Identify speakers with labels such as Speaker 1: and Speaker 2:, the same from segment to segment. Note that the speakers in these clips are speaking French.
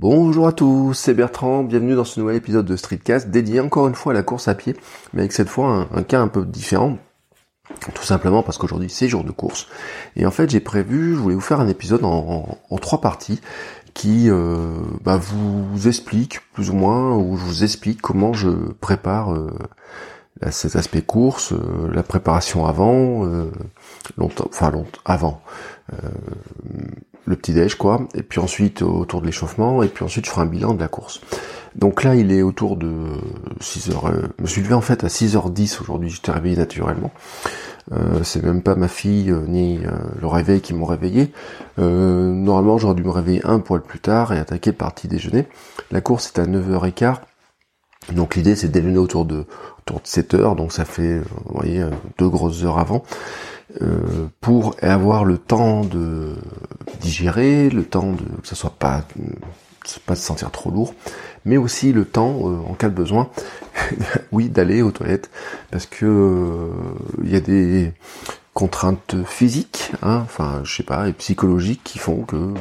Speaker 1: Bonjour à tous, c'est Bertrand, bienvenue dans ce nouvel épisode de Streetcast dédié encore une fois à la course à pied, mais avec cette fois un, cas un peu différent tout simplement parce qu'aujourd'hui c'est jour de course. Et en fait j'ai prévu, je voulais vous faire un épisode en, trois parties qui euh, bah, vous explique plus ou moins, ou je vous explique comment je prépare euh, cet aspect course, euh, la préparation avant, longtemps, enfin longtemps, avant, le petit déj quoi, et puis ensuite autour de l'échauffement, et puis ensuite je ferai un bilan de la course. Donc là il est autour de 6h, je me suis levé en fait à 6h10 aujourd'hui, j'étais réveillé naturellement. Euh, c'est même pas ma fille euh, ni euh, le réveil qui m'ont réveillé. normalement j'aurais dû me réveiller un poil plus tard et attaquer le parti déjeuner. La course est à 9h15. Donc l'idée c'est de déjeuner autour de, autour de 7 heures, donc ça fait, vous voyez, deux grosses heures avant, pour avoir le temps de digérer, le temps de que ça soit pas, pas se sentir trop lourd, mais aussi le temps, en cas de besoin, oui, d'aller aux toilettes, parce que il euh, y a des contraintes physiques, hein, enfin, je sais pas, et psychologiques qui font que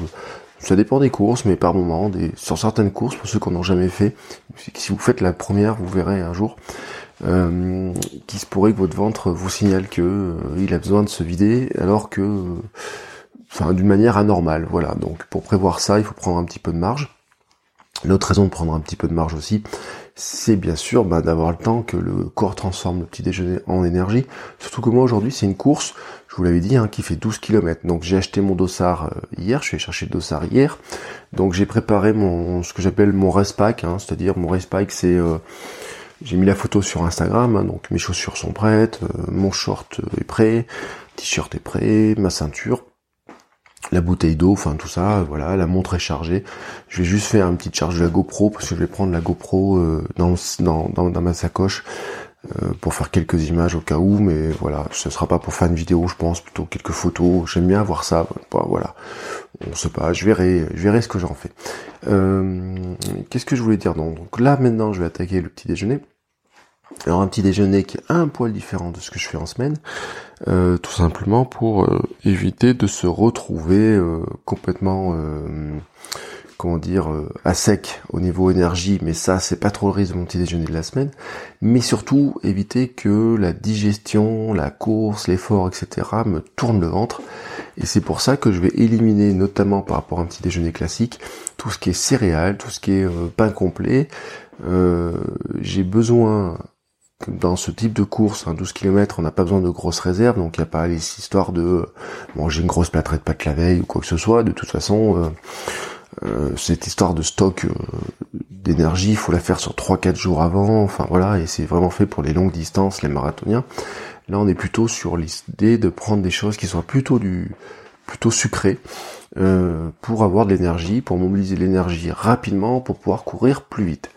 Speaker 1: ça dépend des courses, mais par moment, sur certaines courses, pour ceux qui n'ont jamais fait, si vous faites la première, vous verrez un jour, euh, qu'il se pourrait que votre ventre vous signale que euh, il a besoin de se vider, alors que, enfin, d'une manière anormale, voilà. Donc, pour prévoir ça, il faut prendre un petit peu de marge. L'autre raison de prendre un petit peu de marge aussi, c'est bien sûr bah, d'avoir le temps que le corps transforme le petit déjeuner en énergie. Surtout que moi aujourd'hui c'est une course, je vous l'avais dit, hein, qui fait 12 km. Donc j'ai acheté mon dossard euh, hier, je suis allé chercher le dossard hier. Donc j'ai préparé mon ce que j'appelle mon race pack, hein, c'est-à-dire mon race pack c'est... Euh, j'ai mis la photo sur Instagram, hein, donc mes chaussures sont prêtes, euh, mon short est prêt, t-shirt est prêt, ma ceinture la bouteille d'eau, enfin tout ça, voilà, la montre est chargée. Je vais juste faire une petite charge de la GoPro parce que je vais prendre la GoPro euh, dans, dans, dans, ma sacoche euh, pour faire quelques images au cas où, mais voilà, ce sera pas pour faire une vidéo, je pense, plutôt quelques photos. J'aime bien voir ça, voilà. On sait pas, je verrai, je verrai ce que j'en fais. Euh, qu'est-ce que je voulais dire donc, donc là maintenant, je vais attaquer le petit déjeuner. Alors un petit déjeuner qui est un poil différent de ce que je fais en semaine, euh, tout simplement pour euh, éviter de se retrouver euh, complètement, comment dire, à sec au niveau énergie, mais ça c'est pas trop le risque de mon petit déjeuner de la semaine, mais surtout éviter que la digestion, la course, l'effort, etc. me tourne le ventre, et c'est pour ça que je vais éliminer, notamment par rapport à un petit déjeuner classique, tout ce qui est céréales, tout ce qui est pain complet, j'ai besoin dans ce type de course, 12 km, on n'a pas besoin de grosses réserves, donc il n'y a pas les histoires de manger une grosse plâtrée de pâte la veille ou quoi que ce soit. De toute façon, euh, euh, cette histoire de stock euh, d'énergie, il faut la faire sur 3-4 jours avant, enfin voilà, et c'est vraiment fait pour les longues distances, les marathoniens. Là, on est plutôt sur l'idée de prendre des choses qui soient plutôt du plutôt sucrées, pour avoir de l'énergie, pour mobiliser l'énergie rapidement, pour pouvoir courir plus vite.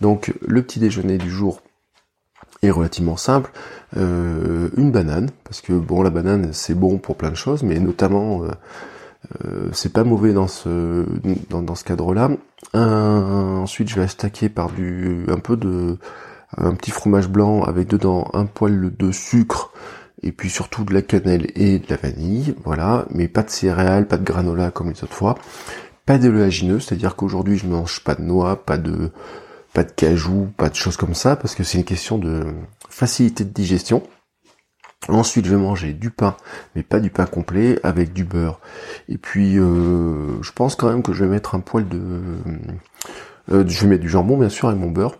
Speaker 1: Donc le petit déjeuner du jour est relativement simple. Euh, une banane, parce que bon la banane c'est bon pour plein de choses, mais notamment euh, c'est pas mauvais dans ce dans, ce cadre-là. ensuite je vais attaquer par du un peu de un petit fromage blanc avec dedans un poil de sucre et puis surtout de la cannelle et de la vanille, voilà, mais pas de céréales, pas de granola comme les autres fois, pas d'éléagineux, c'est-à-dire qu'aujourd'hui je mange pas de noix, pas de pas de cajou, pas de choses comme ça, parce que c'est une question de facilité de digestion. Ensuite, je vais manger du pain, mais pas du pain complet, avec du beurre. Et puis, euh, je pense quand même que je vais mettre un poil de... Euh, je vais mettre du jambon, bien sûr, avec mon beurre.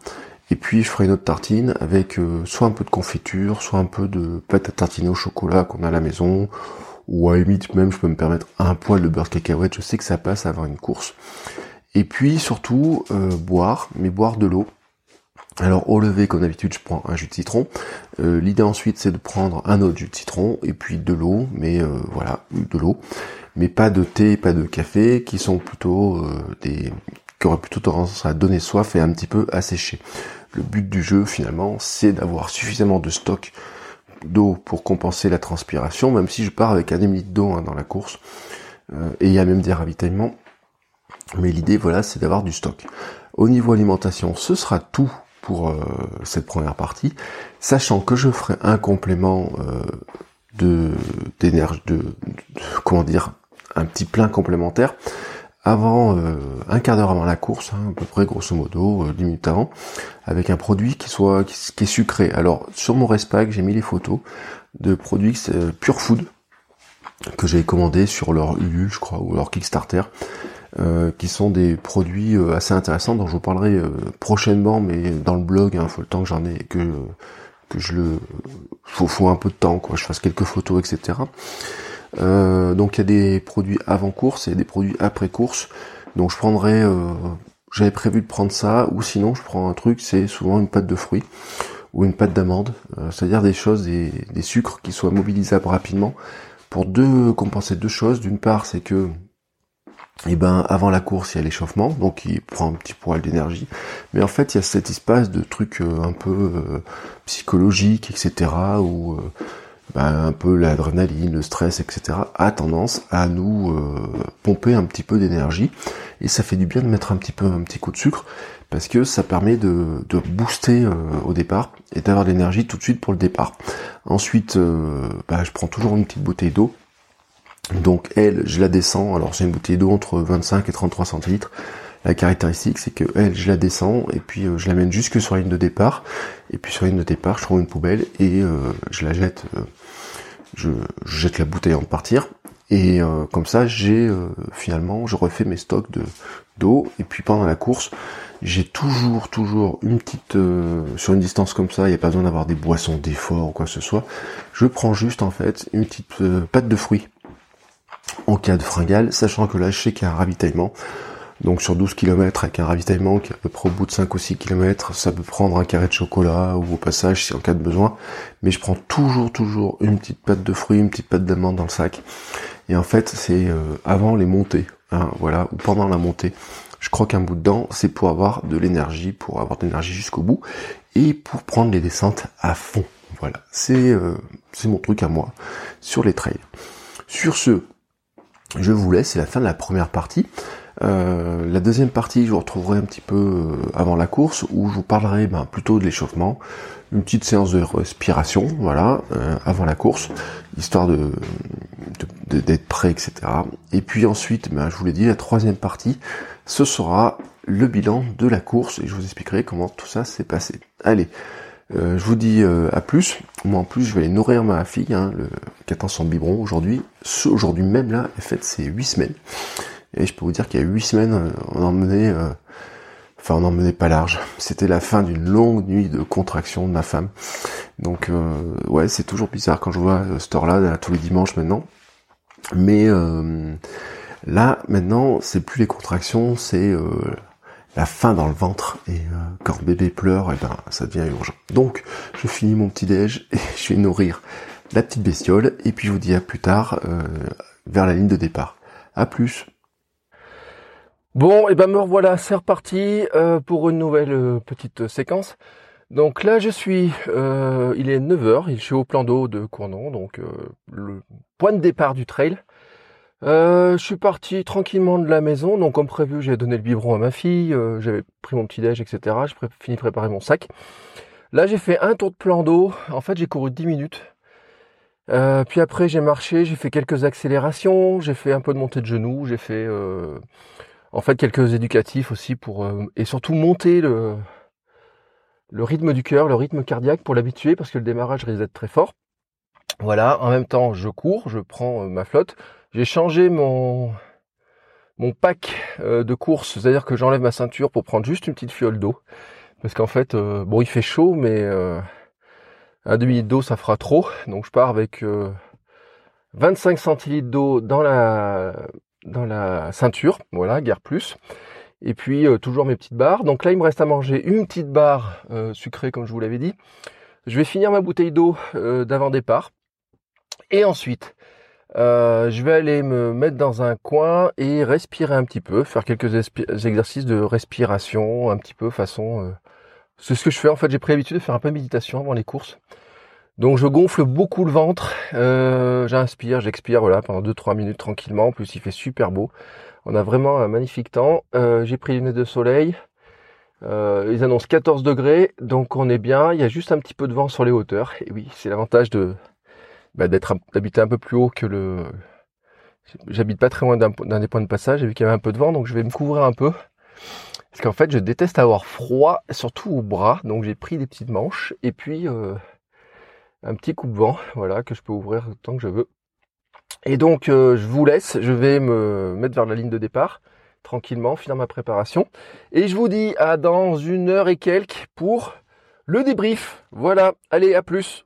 Speaker 1: Et puis, je ferai une autre tartine avec euh, soit un peu de confiture, soit un peu de pâte à tartiner au chocolat qu'on a à la maison. Ou à limite, même, je peux me permettre un poil de beurre cacahuète. Je sais que ça passe avant une course. Et puis surtout boire, mais boire de l'eau. Alors au lever, comme d'habitude, je prends un jus de citron. Euh, l'idée ensuite, c'est de prendre un autre jus de citron et puis de l'eau, mais euh, voilà, de l'eau. mais pas de thé, pas de café, qui sont plutôt des qui auraient plutôt tendance à donner soif et un petit peu assécher. Le but du jeu finalement, c'est d'avoir suffisamment de stock d'eau pour compenser la transpiration, même si je pars avec un demi-litre d'eau hein, dans la course, et il y a même des ravitaillements. Mais l'idée, voilà, c'est d'avoir du stock. Au niveau alimentation, ce sera tout pour cette première partie, sachant que je ferai un complément de d'énergie, de, comment dire, un petit plein complémentaire avant euh, un quart d'heure avant la course, hein, à peu près grosso modo, euh, 10 minutes avant, avec un produit qui soit qui, est sucré. Alors sur mon Respack, j'ai mis les photos de produits euh, Pure Food que j'ai commandé sur leur UU, je crois, ou leur Kickstarter, euh, qui sont des produits assez intéressants dont je vous parlerai prochainement, mais dans le blog, il hein, faut le temps que j'en ai que que je le faut, faut un peu de temps quoi je fasse quelques photos etc euh, donc il y a des produits avant course et des produits après course. Donc je prendrai euh, j'avais prévu de prendre ça ou sinon je prends un truc c'est souvent une pâte de fruits ou une pâte d'amande. Euh, c'est-à-dire des choses des, des sucres qui soient mobilisables rapidement pour deux compenser deux choses. D'une part c'est que et eh ben avant la course il y a l'échauffement donc il prend un petit poil d'énergie. Mais en fait il y a cet espace de trucs euh, un peu euh, psychologiques etc où euh, ben, un peu l'adrénaline le stress etc a tendance à nous pomper un petit peu d'énergie. Et ça fait du bien de mettre un petit peu un petit coup de sucre parce que ça permet de, booster au départ et d'avoir l'énergie tout de suite pour le départ. Ensuite ben, je prends toujours une petite bouteille d'eau donc elle, je la descends, alors c'est une bouteille d'eau entre 25 et 33 centilitres. La caractéristique, c'est que elle, je la descends et puis euh, je la mène jusque sur la ligne de départ. Et puis sur la ligne de départ, je trouve une poubelle et euh, je la jette. Euh, je, jette la bouteille avant de partir. Et comme ça, j'ai finalement, je refais mes stocks de d'eau. Et puis pendant la course, j'ai toujours, toujours une petite sur une distance comme ça. Il n'y a pas besoin d'avoir des boissons d'effort ou quoi que ce soit. Je prends juste en fait une petite pâte de fruits en cas de fringale, sachant que là je sais qu'il y a un ravitaillement. Donc sur 12 km avec un ravitaillement qui est à peu près au bout de 5 ou 6 km, ça peut prendre un carré de chocolat ou au passage si en cas de besoin. Mais je prends toujours toujours une petite pâte de fruits, une petite pâte d'amande dans le sac. Et en fait c'est euh, avant les montées, hein, voilà, ou pendant la montée. Je croque un bout dedans, c'est pour avoir de l'énergie, pour avoir de l'énergie jusqu'au bout, et pour prendre les descentes à fond. Voilà, c'est euh, c'est mon truc à moi sur les trails. Sur ce, je vous laisse, c'est la fin de la première partie. Euh, la deuxième partie, je vous retrouverai un petit peu euh, avant la course, où je vous parlerai ben, plutôt de l'échauffement, une petite séance de respiration, voilà, euh, avant la course, histoire de d'être prêt, etc. Et puis ensuite, ben, je vous l'ai dit, la troisième partie, ce sera le bilan de la course, et je vous expliquerai comment tout ça s'est passé. Allez, euh, je vous dis euh, à plus. Moi en plus je vais aller nourrir ma fille, hein, le, qui attend son biberon aujourd'hui. Aujourd'hui même là, elle fait ses 8 semaines. Et je peux vous dire qu'il y a 8 semaines, euh, on en menait, enfin on en menait pas large. C'était la fin d'une longue nuit de contraction de ma femme. Donc ouais, c'est toujours bizarre quand je vois ce store-là tous les dimanches maintenant. Mais là maintenant, c'est plus les contractions, c'est la faim dans le ventre et euh, quand bébé pleure, et eh ben ça devient urgent. Donc je finis mon petit déj et je vais nourrir la petite bestiole et puis je vous dis à plus tard euh, vers la ligne de départ. À plus.
Speaker 2: Bon, et ben me revoilà, c'est reparti euh, pour une nouvelle petite séquence. Donc là je suis, il est 9h, je suis au plan d'eau de Cournon, donc le point de départ du trail. Euh, je suis parti tranquillement de la maison, donc comme prévu, j'ai donné le biberon à ma fille, euh, j'avais pris mon petit déj, etc. J'ai fini de préparer mon sac. Là, j'ai fait un tour de plan d'eau. En fait, j'ai couru 10 minutes. Euh, puis après, j'ai marché, j'ai fait quelques accélérations, j'ai fait un peu de montée de genoux, j'ai fait en fait quelques éducatifs aussi pour et surtout monter le le rythme du cœur, le rythme cardiaque pour l'habituer parce que le démarrage risque d'être très fort. Voilà, en même temps, je cours, je prends ma flotte. J'ai changé mon mon pack euh, de course, c'est-à-dire que j'enlève ma ceinture pour prendre juste une petite fiole d'eau. Parce qu'en fait, euh, bon, il fait chaud, mais euh, un demi d'eau, ça fera trop. Donc je pars avec 25 centilitres d'eau dans la dans la ceinture, voilà, guère plus. Et puis toujours mes petites barres. Donc là, il me reste à manger une petite barre sucrée, comme je vous l'avais dit. Je vais finir ma bouteille d'eau d'avant départ. Et ensuite,
Speaker 1: Euh, je vais aller me mettre dans un coin et respirer un petit peu, faire quelques exercices de respiration, un petit peu façon. Euh, c'est ce que je fais en fait. J'ai pris l'habitude de faire un peu de méditation avant les courses. Donc je gonfle beaucoup le ventre, euh, j'inspire, j'expire, voilà, pendant 2-3 minutes tranquillement. En plus, il fait super beau. On a vraiment un magnifique temps. j'ai pris les lunettes de soleil. ils annoncent 14 degrés, donc on est bien. Il y a juste un petit peu de vent sur les hauteurs. Et oui, c'est l'avantage de bah, d'habiter un peu plus haut que le. J'habite pas très loin d'un des points de passage. J'ai vu qu'il y avait un peu de vent, donc je vais me couvrir un peu. Parce qu'en fait, je déteste avoir froid, surtout au bras. Donc j'ai pris des petites manches et puis euh, un petit coupe-vent, voilà, que je peux ouvrir tant que je veux. Et donc euh, je vous laisse. Je vais me mettre vers la ligne de départ tranquillement, finir ma préparation. Et je vous dis à dans une heure et quelques pour le débrief. Voilà, allez, à plus.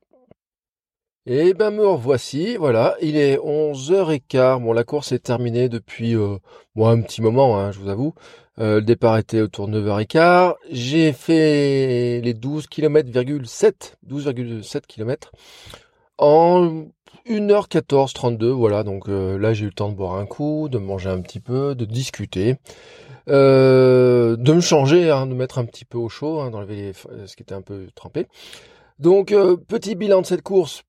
Speaker 1: Et ben me revoici, voilà, il est 11h15, bon la course est terminée depuis euh, un petit moment, hein, je vous avoue. Euh, le départ était autour de 9h15, j'ai fait les 12 km, 12,7 km en 1h14, 32, voilà, donc euh, là j'ai eu le temps de boire un coup, de manger un petit peu, de discuter, euh, de me changer, hein, de mettre un petit peu au chaud, hein, d'enlever ce qui était un peu trempé. Donc petit bilan de cette course,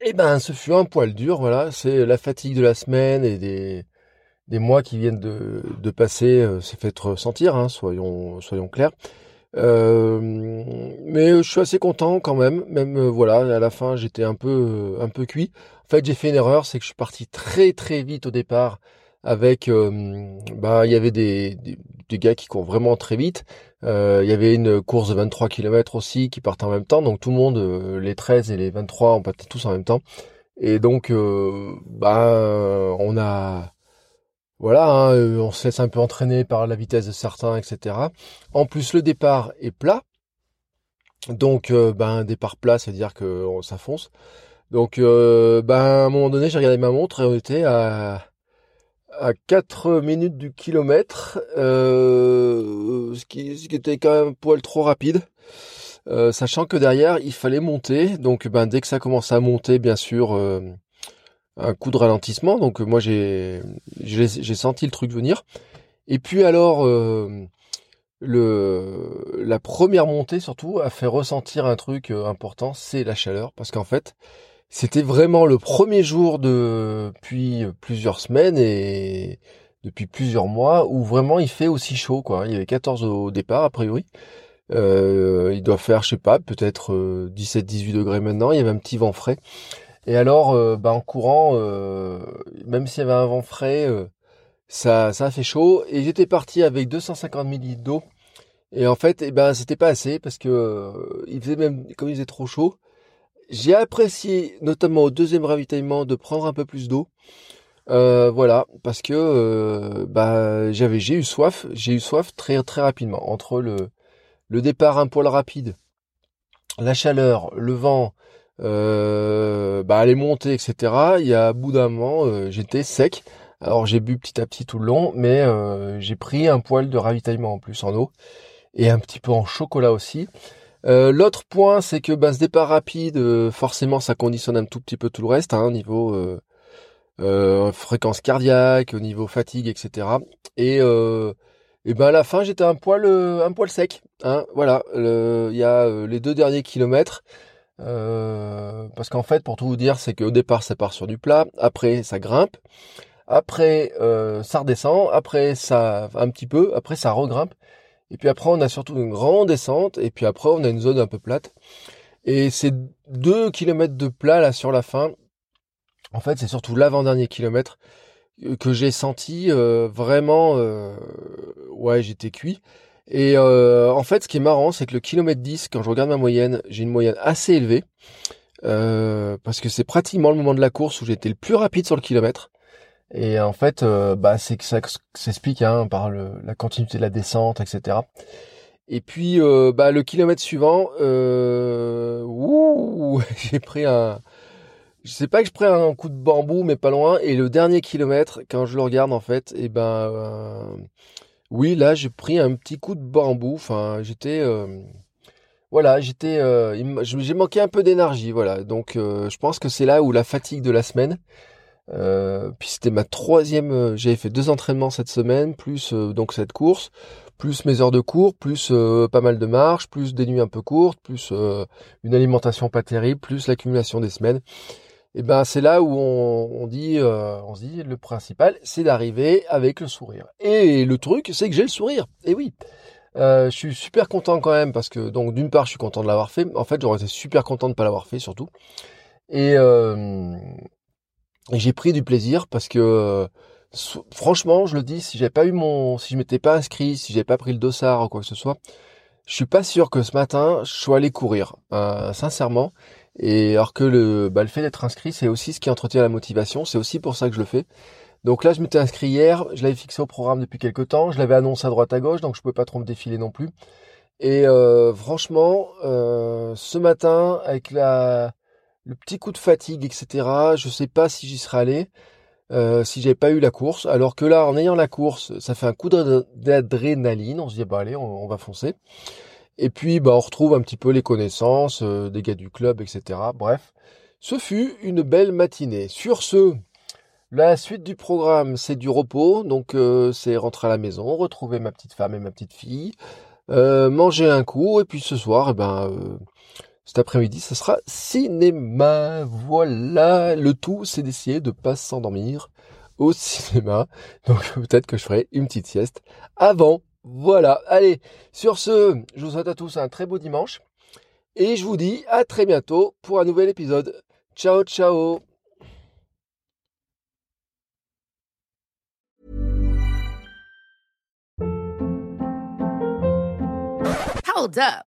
Speaker 1: eh ben, ce fut un poil dur, voilà. C'est la fatigue de la semaine et des, mois qui viennent de, de passer euh, s'est fait ressentir, hein, soyons, soyons clairs. Euh, mais je suis assez content quand même. Même euh, voilà, à la fin j'étais un peu un peu cuit. En fait, j'ai fait une erreur, c'est que je suis parti très très vite au départ. Avec, bah, il y avait des, des, des, gars qui courent vraiment très vite. Euh, il y avait une course de 23 km aussi qui partait en même temps, donc tout le monde, euh, les 13 et les 23, on partait tous en même temps. Et donc, euh, bah, on a, voilà, hein, on se laisse un peu entraîner par la vitesse de certains, etc. En plus, le départ est plat, donc, ben, un départ plat, c'est-à-dire que ça fonce. Donc, ben, à un moment donné, j'ai regardé ma montre et on était à à 4 minutes du kilomètre, euh, ce, qui, était quand même un poil trop rapide. Euh, sachant que derrière il fallait monter, donc ben dès que ça commence à monter, bien sûr, euh, un coup de ralentissement. Donc moi j'ai senti le truc venir. Et puis alors la première montée surtout a fait ressentir un truc important, c'est la chaleur, parce qu'en fait c'était vraiment le premier jour depuis plusieurs semaines et depuis plusieurs mois où vraiment il fait aussi chaud quoi. Il y avait 14 au départ a priori. Euh, il doit faire je sais pas peut-être 17-18 euh, degrés maintenant. Il y avait un petit vent frais. Et alors euh, bah, en courant, même s'il y avait un vent frais, ça ça a fait chaud et j'étais parti avec 250 ml d'eau. Et en fait, eh ben c'était pas assez parce que il faisait même comme il faisait trop chaud, j'ai apprécié, notamment au deuxième ravitaillement, de prendre un peu plus d'eau. Euh, voilà, parce que euh, bah j'avais j'ai eu soif, j'ai eu soif très très rapidement entre le le départ un poil rapide, la chaleur, le vent, euh, bah les montées, etc. Il y a bout d'un moment, euh, j'étais sec. Alors j'ai bu petit à petit tout le long, mais j'ai pris un poil de ravitaillement en plus en eau et un petit peu en chocolat aussi. Euh, l'autre point, c'est que bah, ce départ rapide, euh, forcément, ça conditionne un tout petit peu tout le reste, hein, au niveau euh, fréquence cardiaque, au niveau fatigue, etc. Et, et ben à la fin, j'étais un poil, sec. Hein, voilà, il y a les deux derniers kilomètres. parce qu'en fait, pour tout vous dire, c'est qu'au départ, ça part sur du plat, après, ça grimpe, après, ça redescend, après, ça un petit peu, après, ça regrimpe. Et puis après, on a surtout une grande descente. Et puis après, on a une zone un peu plate. Et ces deux kilomètres de plat là sur la fin, en fait, c'est surtout l'avant-dernier kilomètre euh, que j'ai senti euh, vraiment, euh, ouais, j'étais cuit. Et en fait, ce qui est marrant, c'est que le kilomètre 10, quand je regarde ma moyenne, j'ai une moyenne assez élevée. parce que c'est pratiquement le moment de la course où j'étais le plus rapide sur le kilomètre. Et en fait, euh, bah, c'est que ça s'explique hein, par la continuité de la descente, etc. Et puis, euh, bah, le kilomètre suivant, euh, j'ai pris un, je sais pas que je prends un coup de bambou, mais pas loin. Et le dernier kilomètre, quand je le regarde en fait, et eh ben, euh, oui, là, j'ai pris un petit coup de bambou. Enfin, j'étais, voilà, j'étais, j'ai manqué un peu d'énergie, voilà. Donc, je pense que c'est là où la fatigue de la semaine Euh, puis c'était ma troisième, euh, j'avais fait deux entraînements cette semaine, plus euh, donc cette course, plus mes heures de cours, plus pas mal de marches, plus des nuits un peu courtes, plus une alimentation pas terrible, plus l'accumulation des semaines. Et ben c'est là où on, dit, on se dit le principal, c'est d'arriver avec le sourire. Et le truc, c'est que j'ai le sourire. Et oui. je suis super content quand même parce que donc d'une part je suis content de l'avoir fait. En fait j'aurais été super content de pas l'avoir fait surtout. Et, et j'ai pris du plaisir parce que euh, franchement, je le dis, si j'avais pas eu mon, si je m'étais pas inscrit, si j'avais pas pris le dossard ou quoi que ce soit, je suis pas sûr que ce matin je sois allé courir, euh, sincèrement. Et alors que le, bah, le fait d'être inscrit, c'est aussi ce qui entretient la motivation. C'est aussi pour ça que je le fais. Donc là, je m'étais inscrit hier, je l'avais fixé au programme depuis quelques temps, je l'avais annoncé à droite à gauche, donc je pouvais pas trop me défiler non plus. Et euh, franchement, ce matin, avec la le petit coup de fatigue, etc. Je sais pas si j'y serais allé euh, si j'avais pas eu la course. Alors que là, en ayant la course, ça fait un coup d'adrénaline. On se dit bah allez, on, va foncer. Et puis bah on retrouve un petit peu les connaissances euh, des gars du club, etc. Bref, ce fut une belle matinée. Sur ce, la suite du programme, c'est du repos. Donc euh, c'est rentrer à la maison, retrouver ma petite femme et ma petite fille, manger un coup, et puis ce soir, eh ben cet après-midi, ce sera cinéma. Voilà, le tout, c'est d'essayer de pas s'endormir au cinéma. Donc peut-être que je ferai une petite sieste avant. Voilà, allez, sur ce, je vous souhaite à tous un très beau dimanche. Et je vous dis à très bientôt pour un nouvel épisode. Ciao, ciao Hold up.